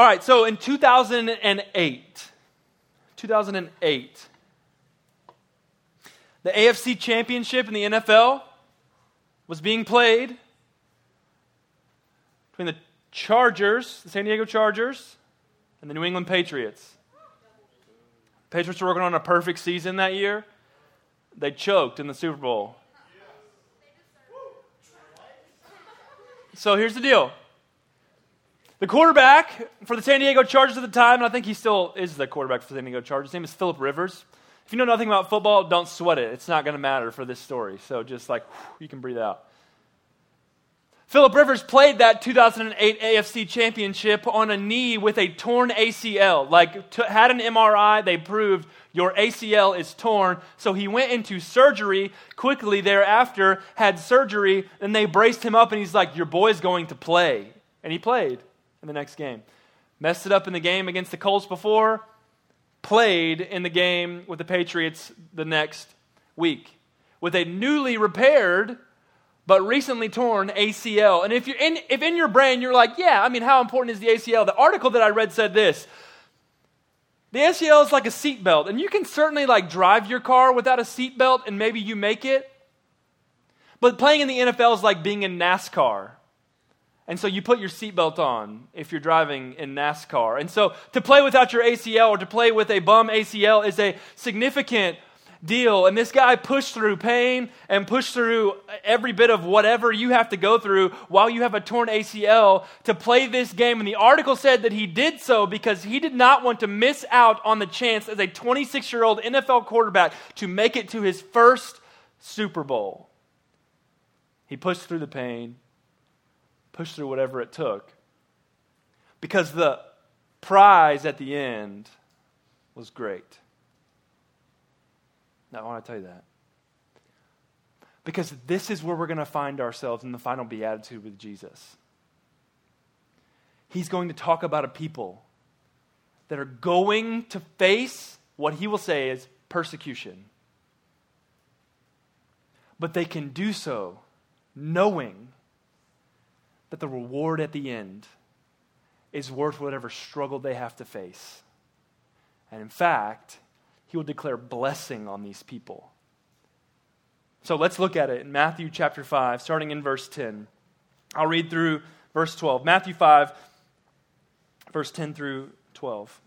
All right, so in 2008, 2008, the AFC Championship in the NFL was being played between the Chargers, the San Diego Chargers, and the New England Patriots. Patriots were working on a perfect season that year. They choked in the Super Bowl. So here's the deal. The quarterback for the San Diego Chargers at the time, and I think he still is the quarterback for the San Diego Chargers, his name is Philip Rivers. If you know nothing about football, don't sweat it. It's not going to matter for this story. So just like, whew, you can breathe out. Philip Rivers played that 2008 AFC championship on a knee with a torn ACL. Like, t- had an MRI, they proved your ACL is torn. So he went into surgery quickly thereafter, had surgery, and they braced him up, and he's like, Your boy's going to play. And he played in the next game. Messed it up in the game against the Colts before, played in the game with the Patriots the next week with a newly repaired but recently torn ACL. And if you're in, if in your brain you're like, yeah, I mean, how important is the ACL? The article that I read said this. The ACL is like a seatbelt, and you can certainly like drive your car without a seatbelt, and maybe you make it. But playing in the NFL is like being in NASCAR. And so you put your seatbelt on if you're driving in NASCAR. And so to play without your ACL or to play with a bum ACL is a significant deal. And this guy pushed through pain and pushed through every bit of whatever you have to go through while you have a torn ACL to play this game. And the article said that he did so because he did not want to miss out on the chance as a 26 year old NFL quarterback to make it to his first Super Bowl. He pushed through the pain, pushed through whatever it took. Because the prize at the end was great. Now, I want to tell you that. Because this is where we're going to find ourselves in the final beatitude with Jesus. He's going to talk about a people that are going to face what he will say is persecution. But they can do so knowing that the reward at the end is worth whatever struggle they have to face. And in fact, he will declare blessing on these people. So let's look at it in Matthew chapter 5, starting in verse 10. I'll read through verse 12. Matthew 5, verse 10 through 12.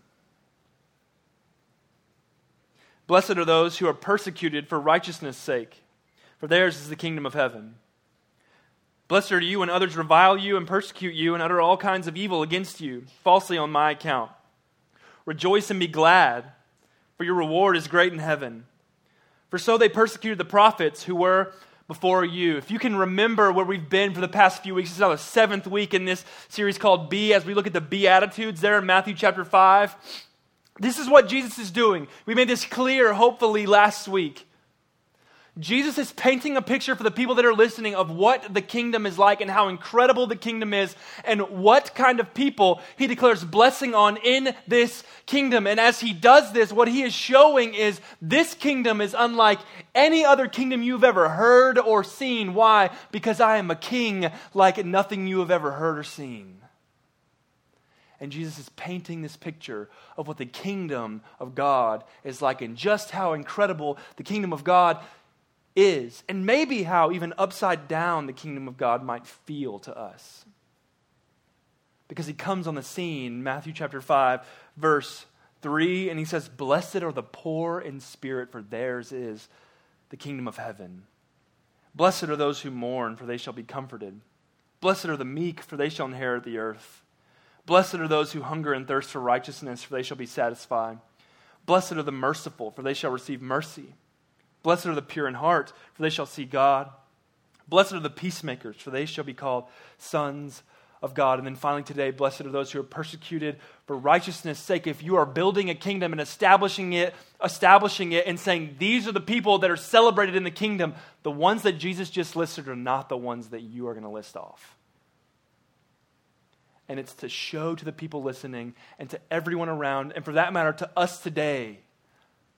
Blessed are those who are persecuted for righteousness' sake, for theirs is the kingdom of heaven. Blessed are you when others revile you and persecute you and utter all kinds of evil against you, falsely on my account. Rejoice and be glad for your reward is great in heaven. For so they persecuted the prophets who were before you. If you can remember where we've been for the past few weeks, this is now the seventh week in this series called Be, as we look at the Beatitudes there in Matthew chapter 5. This is what Jesus is doing. We made this clear, hopefully, last week. Jesus is painting a picture for the people that are listening of what the kingdom is like and how incredible the kingdom is and what kind of people he declares blessing on in this kingdom. And as he does this, what he is showing is this kingdom is unlike any other kingdom you've ever heard or seen. Why? Because I am a king like nothing you have ever heard or seen. And Jesus is painting this picture of what the kingdom of God is like and just how incredible the kingdom of God is, and maybe how even upside down the kingdom of God might feel to us. Because he comes on the scene, Matthew chapter 5, verse 3, and he says, Blessed are the poor in spirit, for theirs is the kingdom of heaven. Blessed are those who mourn, for they shall be comforted. Blessed are the meek, for they shall inherit the earth. Blessed are those who hunger and thirst for righteousness, for they shall be satisfied. Blessed are the merciful, for they shall receive mercy. Blessed are the pure in heart, for they shall see God. Blessed are the peacemakers, for they shall be called sons of God. And then finally today, blessed are those who are persecuted for righteousness' sake. If you are building a kingdom and establishing it, establishing it and saying these are the people that are celebrated in the kingdom, the ones that Jesus just listed are not the ones that you are going to list off. And it's to show to the people listening and to everyone around, and for that matter, to us today,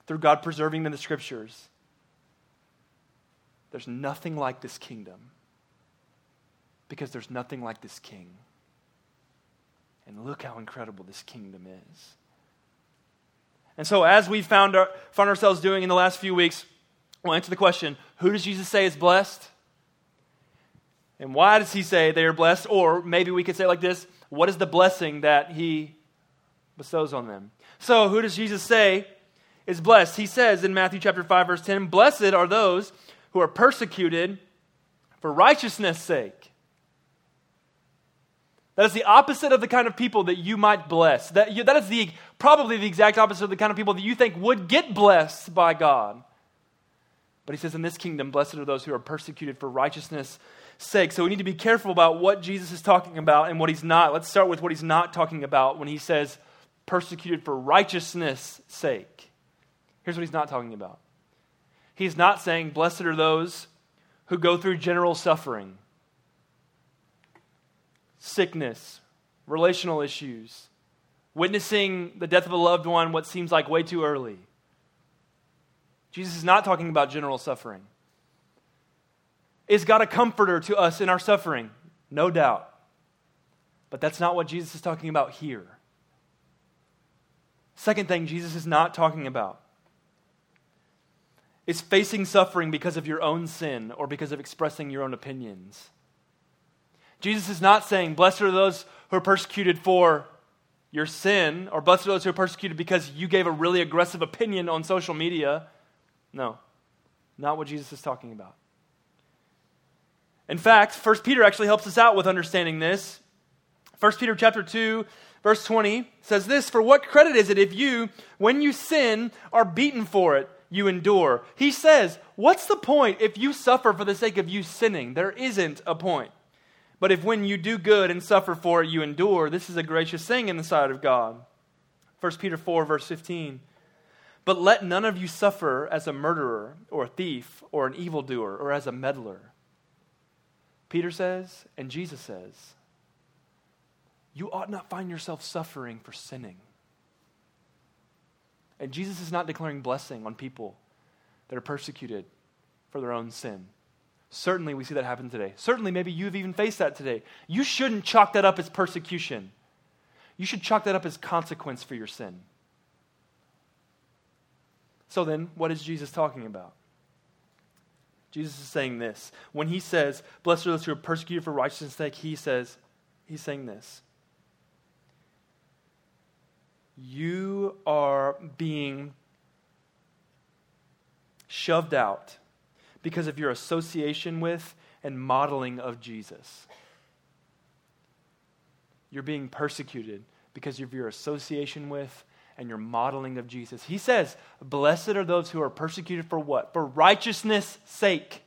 through God preserving them in the scriptures, there's nothing like this kingdom because there's nothing like this king. And look how incredible this kingdom is. And so, as we found, our, found ourselves doing in the last few weeks, we'll answer the question who does Jesus say is blessed? And why does he say they are blessed? Or maybe we could say like this what is the blessing that he bestows on them? So, who does Jesus say is blessed? He says in Matthew chapter 5, verse 10 Blessed are those who are persecuted for righteousness' sake. That is the opposite of the kind of people that you might bless. That, you, that is the, probably the exact opposite of the kind of people that you think would get blessed by God. But he says, in this kingdom, blessed are those who are persecuted for righteousness' sake. So we need to be careful about what Jesus is talking about and what he's not. Let's start with what he's not talking about when he says persecuted for righteousness' sake. Here's what he's not talking about. He's not saying, blessed are those who go through general suffering sickness, relational issues, witnessing the death of a loved one what seems like way too early. Jesus is not talking about general suffering. Is God a comforter to us in our suffering? No doubt. But that's not what Jesus is talking about here. Second thing Jesus is not talking about is facing suffering because of your own sin or because of expressing your own opinions. Jesus is not saying, Blessed are those who are persecuted for your sin, or blessed are those who are persecuted because you gave a really aggressive opinion on social media. No, not what Jesus is talking about. In fact, 1 Peter actually helps us out with understanding this. 1 Peter chapter 2, verse 20 says this For what credit is it if you, when you sin, are beaten for it, you endure? He says, What's the point if you suffer for the sake of you sinning? There isn't a point. But if when you do good and suffer for it, you endure, this is a gracious thing in the sight of God. 1 Peter 4, verse 15. But let none of you suffer as a murderer, or a thief, or an evildoer, or as a meddler. Peter says, and Jesus says, you ought not find yourself suffering for sinning. And Jesus is not declaring blessing on people that are persecuted for their own sin. Certainly, we see that happen today. Certainly, maybe you've even faced that today. You shouldn't chalk that up as persecution. You should chalk that up as consequence for your sin. So, then, what is Jesus talking about? Jesus is saying this. When he says, Blessed are those who are persecuted for righteousness' sake, he says, He's saying this. You are being shoved out because of your association with and modeling of Jesus. You're being persecuted because of your association with and your modeling of Jesus. He says, Blessed are those who are persecuted for what? For righteousness' sake.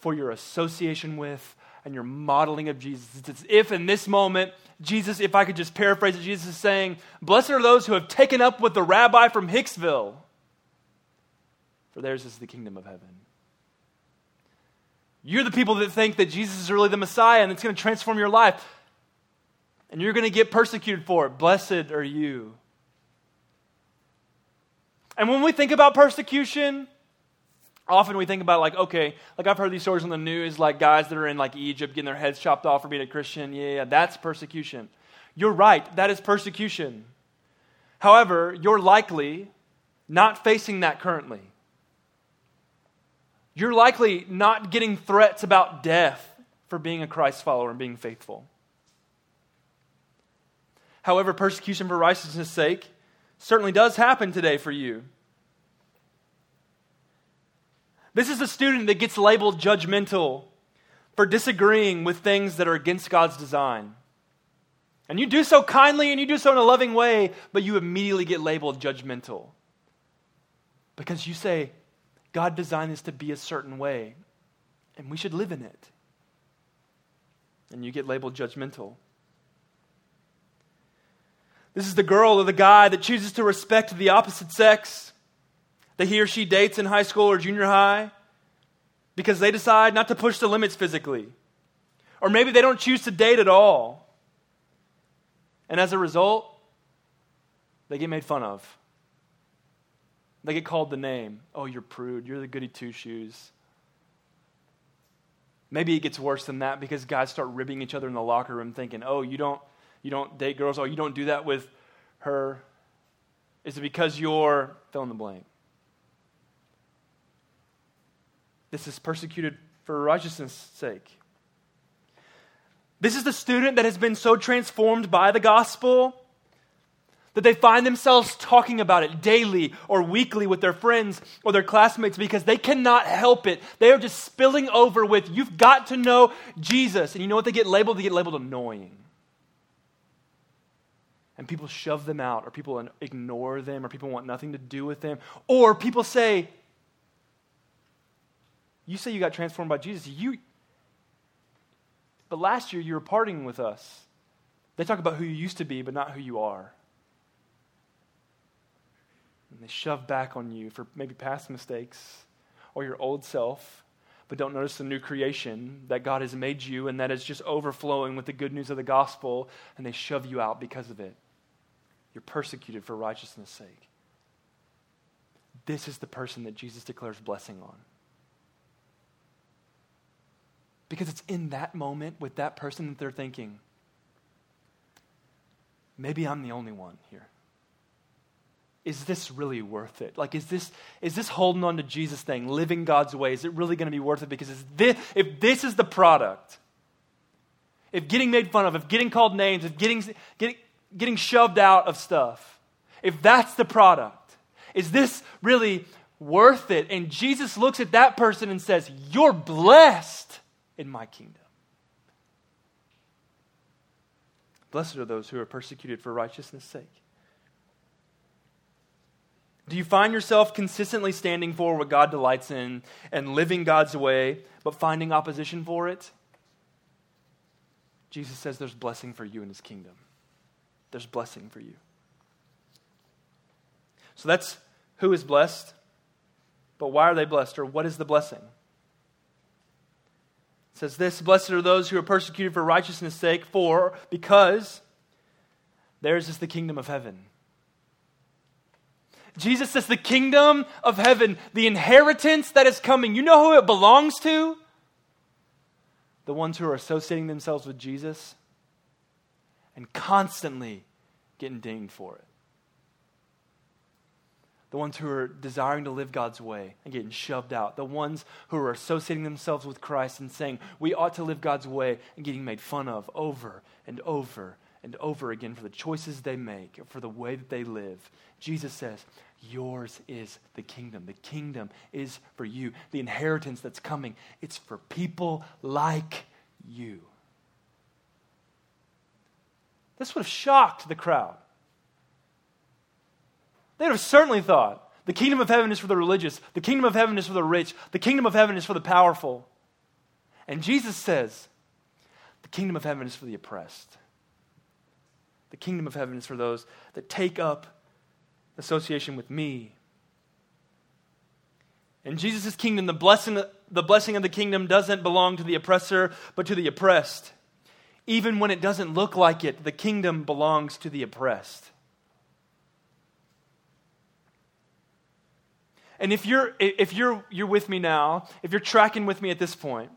For your association with and your modeling of Jesus. It's as if in this moment, Jesus, if I could just paraphrase it, Jesus is saying, Blessed are those who have taken up with the rabbi from Hicksville for theirs is the kingdom of heaven. You're the people that think that Jesus is really the Messiah and it's going to transform your life. And you're going to get persecuted for it. Blessed are you. And when we think about persecution, often we think about like, okay, like I've heard these stories on the news, like guys that are in like Egypt getting their heads chopped off for being a Christian. Yeah, yeah, that's persecution. You're right, that is persecution. However, you're likely not facing that currently you're likely not getting threats about death for being a Christ follower and being faithful. However, persecution for righteousness' sake certainly does happen today for you. This is a student that gets labeled judgmental for disagreeing with things that are against God's design. And you do so kindly and you do so in a loving way, but you immediately get labeled judgmental. Because you say, God designed this to be a certain way, and we should live in it. And you get labeled judgmental. This is the girl or the guy that chooses to respect the opposite sex that he or she dates in high school or junior high because they decide not to push the limits physically. Or maybe they don't choose to date at all. And as a result, they get made fun of. They get called the name. Oh, you're prude. You're the goody two shoes. Maybe it gets worse than that because guys start ribbing each other in the locker room thinking, oh, you don't, you don't date girls, oh, you don't do that with her. Is it because you're fill in the blank? This is persecuted for righteousness' sake. This is the student that has been so transformed by the gospel that they find themselves talking about it daily or weekly with their friends or their classmates because they cannot help it. They are just spilling over with, you've got to know Jesus. And you know what they get labeled? They get labeled annoying. And people shove them out, or people ignore them, or people want nothing to do with them. Or people say, You say you got transformed by Jesus. You, but last year you were partying with us. They talk about who you used to be, but not who you are. And they shove back on you for maybe past mistakes or your old self, but don't notice the new creation that God has made you and that is just overflowing with the good news of the gospel, and they shove you out because of it. You're persecuted for righteousness' sake. This is the person that Jesus declares blessing on. Because it's in that moment with that person that they're thinking, maybe I'm the only one here. Is this really worth it? Like, is this, is this holding on to Jesus thing, living God's way, is it really going to be worth it? Because this, if this is the product, if getting made fun of, if getting called names, if getting, getting, getting shoved out of stuff, if that's the product, is this really worth it? And Jesus looks at that person and says, You're blessed in my kingdom. Blessed are those who are persecuted for righteousness' sake. Do you find yourself consistently standing for what God delights in and living God's way, but finding opposition for it? Jesus says there's blessing for you in his kingdom. There's blessing for you. So that's who is blessed. But why are they blessed, or what is the blessing? Says this Blessed are those who are persecuted for righteousness' sake, for, because theirs is the kingdom of heaven. Jesus says, the kingdom of heaven, the inheritance that is coming, you know who it belongs to? The ones who are associating themselves with Jesus and constantly getting dinged for it the ones who are desiring to live God's way and getting shoved out, the ones who are associating themselves with Christ and saying, we ought to live God's way and getting made fun of over and over and over again for the choices they make, for the way that they live. Jesus says, Yours is the kingdom. The kingdom is for you. The inheritance that's coming, it's for people like you. This would have shocked the crowd. They would have certainly thought the kingdom of heaven is for the religious, the kingdom of heaven is for the rich, the kingdom of heaven is for the powerful. And Jesus says, the kingdom of heaven is for the oppressed. The kingdom of heaven is for those that take up association with me. In Jesus' kingdom, the blessing, the blessing of the kingdom doesn't belong to the oppressor, but to the oppressed. Even when it doesn't look like it, the kingdom belongs to the oppressed. And if you're, if you're, you're with me now, if you're tracking with me at this point,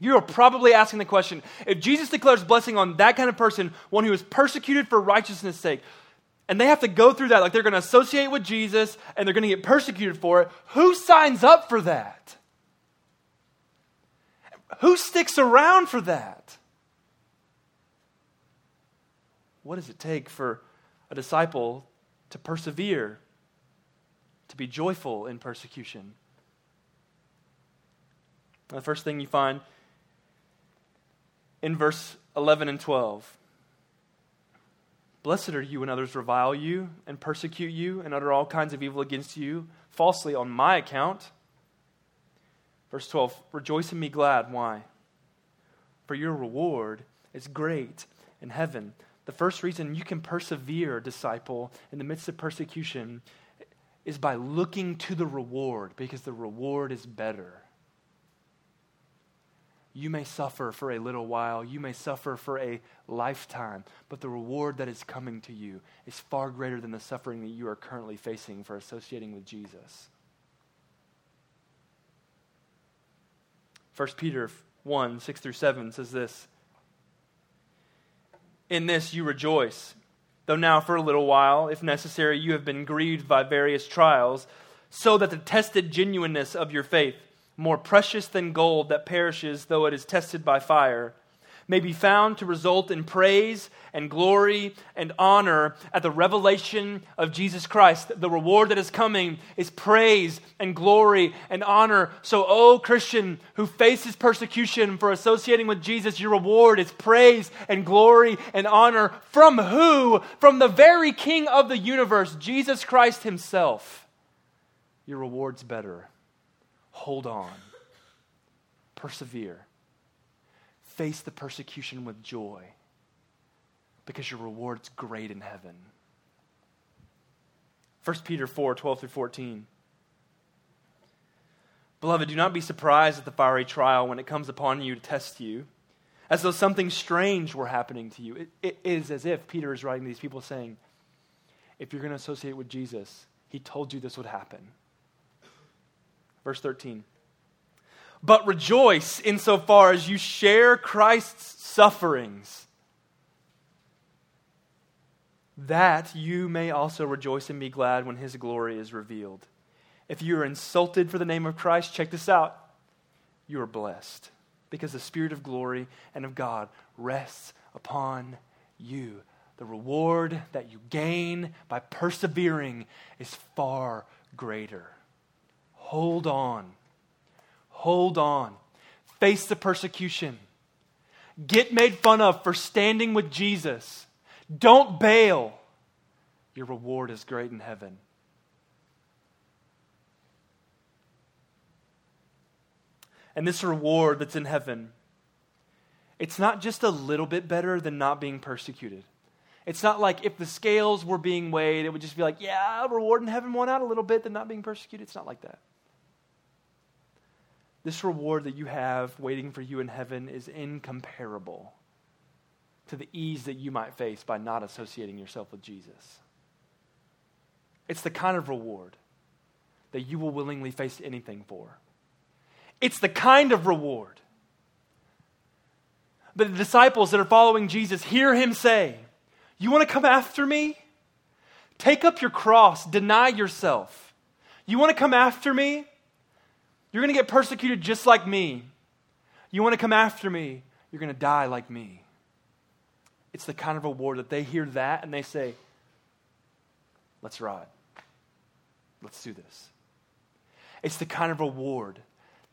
you are probably asking the question if Jesus declares blessing on that kind of person, one who is persecuted for righteousness' sake, and they have to go through that, like they're going to associate with Jesus and they're going to get persecuted for it, who signs up for that? Who sticks around for that? What does it take for a disciple to persevere to be joyful in persecution. The first thing you find in verse 11 and 12 Blessed are you when others revile you and persecute you and utter all kinds of evil against you falsely on my account. Verse 12 Rejoice and be glad. Why? For your reward is great in heaven. The first reason you can persevere, disciple, in the midst of persecution is by looking to the reward because the reward is better. You may suffer for a little while, you may suffer for a lifetime, but the reward that is coming to you is far greater than the suffering that you are currently facing for associating with Jesus. 1 Peter 1 6 through 7 says this In this you rejoice, though now for a little while, if necessary, you have been grieved by various trials, so that the tested genuineness of your faith, more precious than gold that perishes though it is tested by fire, may be found to result in praise and glory and honor at the revelation of Jesus Christ. The reward that is coming is praise and glory and honor. So, oh Christian who faces persecution for associating with Jesus, your reward is praise and glory and honor. From who? From the very King of the universe, Jesus Christ Himself. Your reward's better. Hold on. Persevere face the persecution with joy because your reward's great in heaven. 1 Peter 4 12 through 14. Beloved, do not be surprised at the fiery trial when it comes upon you to test you, as though something strange were happening to you. it, it is as if Peter is writing to these people saying, if you're going to associate with Jesus, he told you this would happen. Verse 13 but rejoice insofar as you share Christ's sufferings, that you may also rejoice and be glad when his glory is revealed. If you are insulted for the name of Christ, check this out. You are blessed because the Spirit of glory and of God rests upon you. The reward that you gain by persevering is far greater. Hold on. Hold on. Face the persecution. Get made fun of for standing with Jesus. Don't bail. Your reward is great in heaven. And this reward that's in heaven, it's not just a little bit better than not being persecuted. It's not like if the scales were being weighed, it would just be like, yeah, reward in heaven won out a little bit than not being persecuted. It's not like that. This reward that you have waiting for you in heaven is incomparable to the ease that you might face by not associating yourself with Jesus. It's the kind of reward that you will willingly face anything for. It's the kind of reward that the disciples that are following Jesus hear him say, You want to come after me? Take up your cross, deny yourself. You want to come after me? You're going to get persecuted just like me. You want to come after me, you're going to die like me. It's the kind of reward that they hear that and they say, Let's ride. Let's do this. It's the kind of reward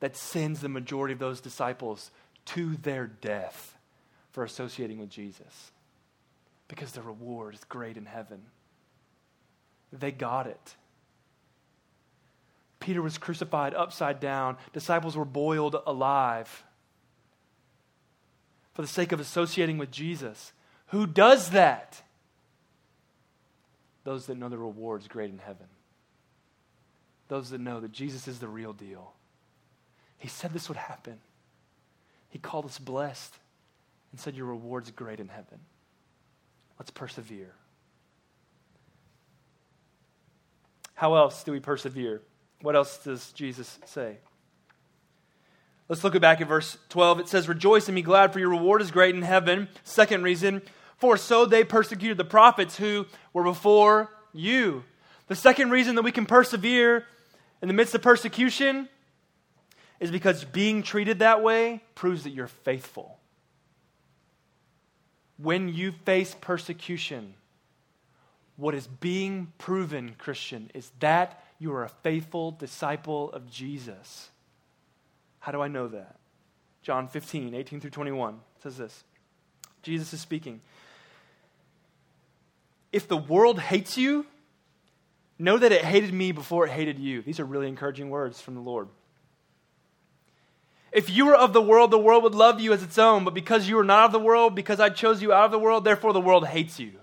that sends the majority of those disciples to their death for associating with Jesus. Because the reward is great in heaven. They got it. Peter was crucified upside down, disciples were boiled alive for the sake of associating with Jesus. Who does that? Those that know the rewards great in heaven. Those that know that Jesus is the real deal. He said this would happen. He called us blessed and said, Your reward's great in heaven. Let's persevere. How else do we persevere? What else does Jesus say? Let's look back at verse 12. It says, Rejoice and be glad, for your reward is great in heaven. Second reason, for so they persecuted the prophets who were before you. The second reason that we can persevere in the midst of persecution is because being treated that way proves that you're faithful. When you face persecution, what is being proven, Christian, is that you are a faithful disciple of Jesus. How do I know that? John 15, 18 through 21 says this Jesus is speaking. If the world hates you, know that it hated me before it hated you. These are really encouraging words from the Lord. If you were of the world, the world would love you as its own, but because you are not of the world, because I chose you out of the world, therefore the world hates you.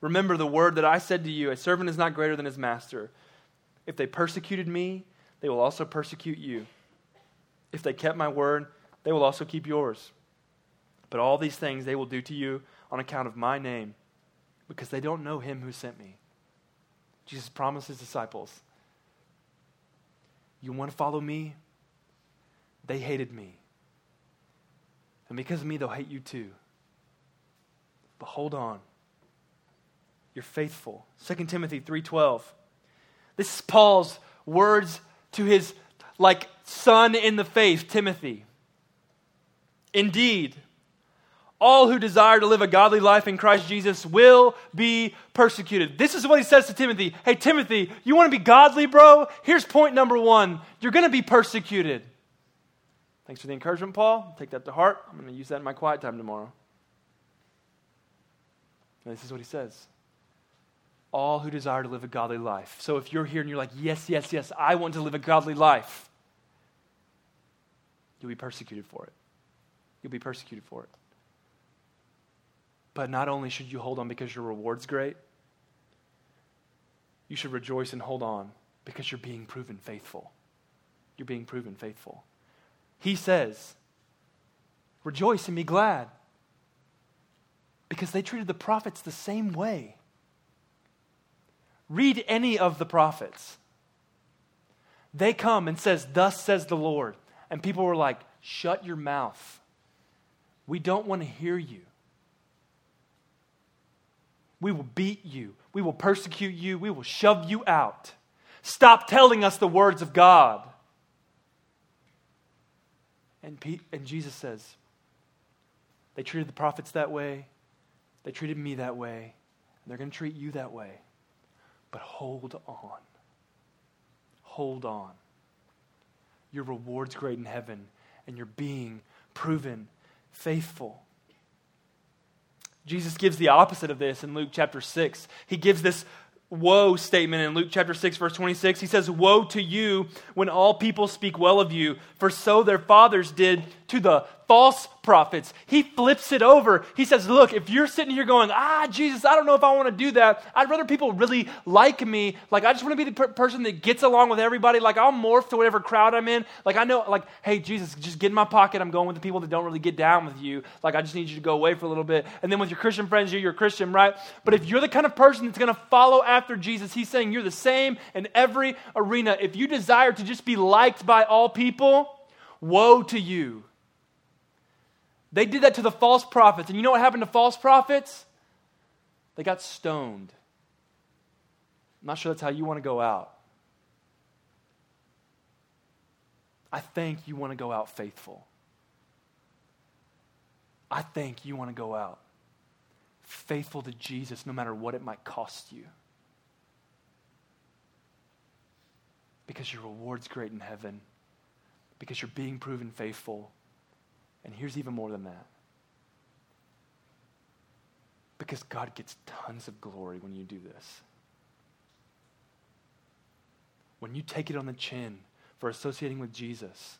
Remember the word that I said to you a servant is not greater than his master. If they persecuted me, they will also persecute you. If they kept my word, they will also keep yours. But all these things they will do to you on account of my name, because they don't know him who sent me. Jesus promised his disciples You want to follow me? They hated me. And because of me, they'll hate you too. But hold on. You're faithful. 2 Timothy 3:12. This is Paul's words to his like son in the faith, Timothy. Indeed, all who desire to live a godly life in Christ Jesus will be persecuted. This is what he says to Timothy. Hey, Timothy, you want to be godly, bro? Here's point number one you're going to be persecuted. Thanks for the encouragement, Paul. Take that to heart. I'm going to use that in my quiet time tomorrow. And this is what he says all who desire to live a godly life. So if you're here and you're like, yes, yes, yes, I want to live a godly life, you'll be persecuted for it. You'll be persecuted for it. But not only should you hold on because your reward's great, you should rejoice and hold on because you're being proven faithful. You're being proven faithful. He says, Rejoice and be glad because they treated the prophets the same way. Read any of the prophets. They come and says, "Thus says the Lord." And people were like, "Shut your mouth. We don't want to hear you." We will beat you. We will persecute you. We will shove you out. Stop telling us the words of God. And, and Jesus says, They treated the prophets that way. They treated me that way. And they're going to treat you that way. But hold on. Hold on. Your reward's great in heaven, and you're being proven faithful. Jesus gives the opposite of this in Luke chapter 6. He gives this woe statement in Luke chapter 6, verse 26. He says, Woe to you when all people speak well of you, for so their fathers did to the false prophets. He flips it over. He says, Look, if you're sitting here going, Ah, Jesus, I don't know if I want to do that. I'd rather people really like me. Like, I just want to be the per- person that gets along with everybody. Like, I'll morph to whatever crowd I'm in. Like, I know, like, hey, Jesus, just get in my pocket. I'm going with the people that don't really get down with you. Like, I just need you to go away for a little bit. And then with your Christian friends, you're, you're a Christian, right? But if you're the kind of person that's going to follow after Jesus, he's saying you're the same in every arena. If you desire to just be liked by all people, woe to you they did that to the false prophets. And you know what happened to false prophets? They got stoned. I'm not sure that's how you want to go out. I think you want to go out faithful. I think you want to go out faithful to Jesus no matter what it might cost you. Because your reward's great in heaven, because you're being proven faithful and here's even more than that. Because God gets tons of glory when you do this. When you take it on the chin for associating with Jesus,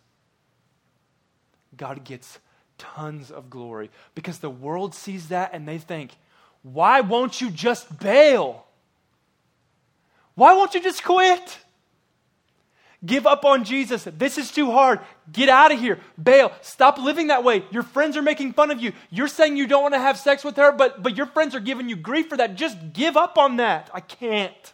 God gets tons of glory because the world sees that and they think, why won't you just bail? Why won't you just quit? Give up on Jesus. This is too hard. Get out of here. Bail. Stop living that way. Your friends are making fun of you. You're saying you don't want to have sex with her, but, but your friends are giving you grief for that. Just give up on that. I can't.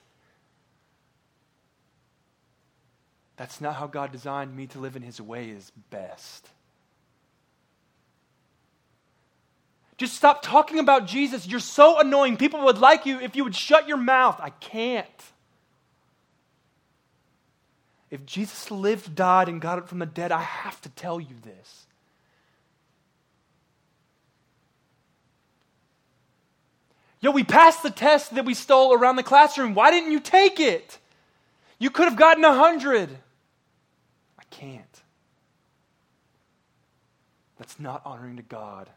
That's not how God designed me to live in His way, is best. Just stop talking about Jesus. You're so annoying. People would like you if you would shut your mouth. I can't. If Jesus lived, died, and got up from the dead, I have to tell you this. Yo, we passed the test that we stole around the classroom. Why didn't you take it? You could have gotten a hundred. I can't. That's not honoring to God.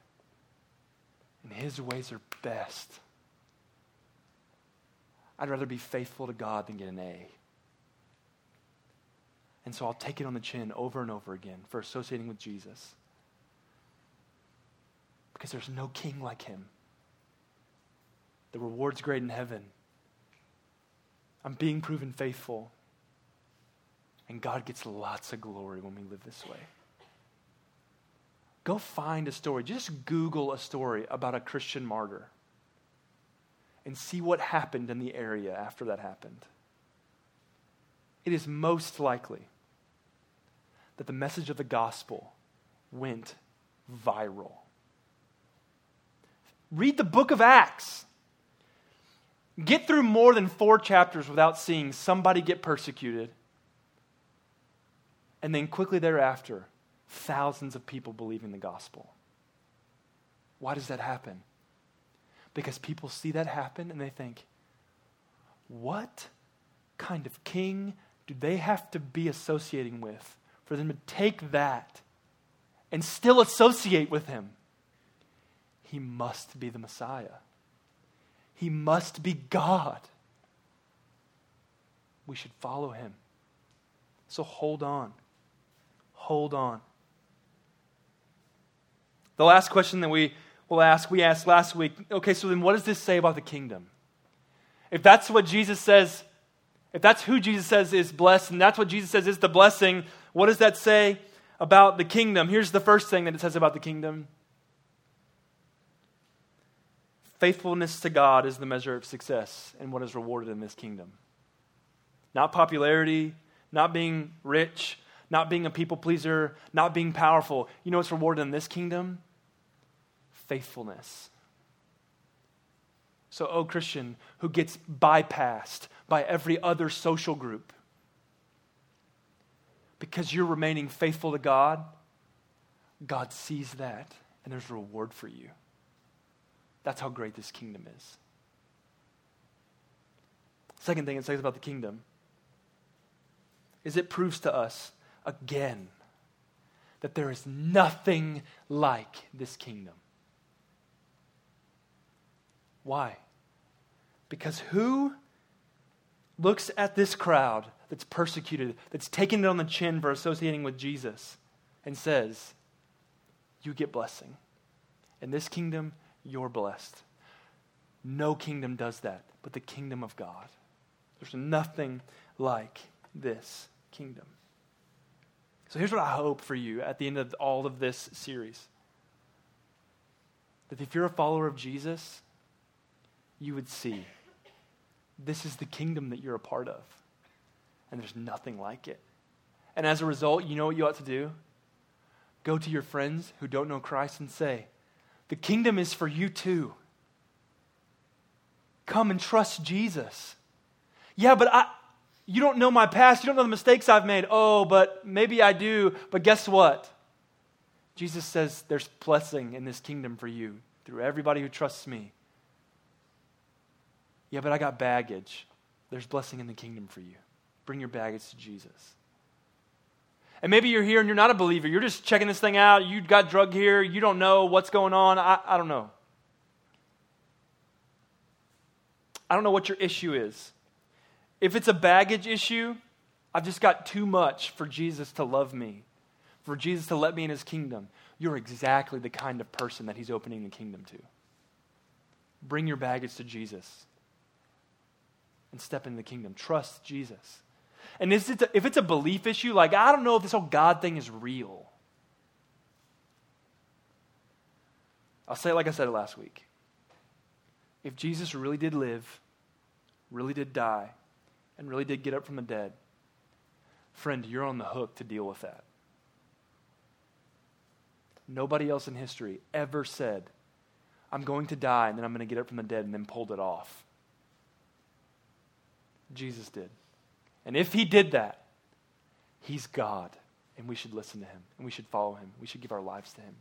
And His ways are best. I'd rather be faithful to God than get an A. And so I'll take it on the chin over and over again for associating with Jesus. Because there's no king like him. The reward's great in heaven. I'm being proven faithful. And God gets lots of glory when we live this way. Go find a story. Just Google a story about a Christian martyr and see what happened in the area after that happened. It is most likely that the message of the gospel went viral. Read the book of Acts. Get through more than four chapters without seeing somebody get persecuted. And then quickly thereafter, thousands of people believing the gospel. Why does that happen? Because people see that happen and they think, what kind of king do they have to be associating with for them to take that and still associate with him? He must be the Messiah. He must be God. We should follow him. So hold on. Hold on. The last question that we will ask, we asked last week okay, so then what does this say about the kingdom? If that's what Jesus says, if that's who Jesus says is blessed, and that's what Jesus says is the blessing, what does that say about the kingdom? Here's the first thing that it says about the kingdom faithfulness to God is the measure of success and what is rewarded in this kingdom. Not popularity, not being rich, not being a people pleaser, not being powerful. You know what's rewarded in this kingdom? Faithfulness. So, oh Christian, who gets bypassed by every other social group because you're remaining faithful to God, God sees that and there's reward for you. That's how great this kingdom is. Second thing it says about the kingdom is it proves to us again that there is nothing like this kingdom. Why? Because who looks at this crowd that's persecuted, that's taken it on the chin for associating with Jesus, and says, You get blessing. In this kingdom, you're blessed. No kingdom does that but the kingdom of God. There's nothing like this kingdom. So here's what I hope for you at the end of all of this series that if you're a follower of Jesus, you would see this is the kingdom that you're a part of, and there's nothing like it. And as a result, you know what you ought to do? Go to your friends who don't know Christ and say, the kingdom is for you too. Come and trust Jesus. Yeah, but I, you don't know my past. You don't know the mistakes I've made. Oh, but maybe I do. But guess what? Jesus says there's blessing in this kingdom for you through everybody who trusts me. Yeah, but I got baggage. There's blessing in the kingdom for you. Bring your baggage to Jesus. And maybe you're here and you're not a believer. You're just checking this thing out. You got drug here. You don't know what's going on. I, I don't know. I don't know what your issue is. If it's a baggage issue, I've just got too much for Jesus to love me, for Jesus to let me in his kingdom. You're exactly the kind of person that he's opening the kingdom to. Bring your baggage to Jesus and step into the kingdom. Trust Jesus. And if it's, a, if it's a belief issue, like, I don't know if this whole God thing is real. I'll say it like I said it last week. If Jesus really did live, really did die, and really did get up from the dead, friend, you're on the hook to deal with that. Nobody else in history ever said, I'm going to die and then I'm going to get up from the dead and then pulled it off. Jesus did. And if he did that, he's God, and we should listen to him, and we should follow him. We should give our lives to him.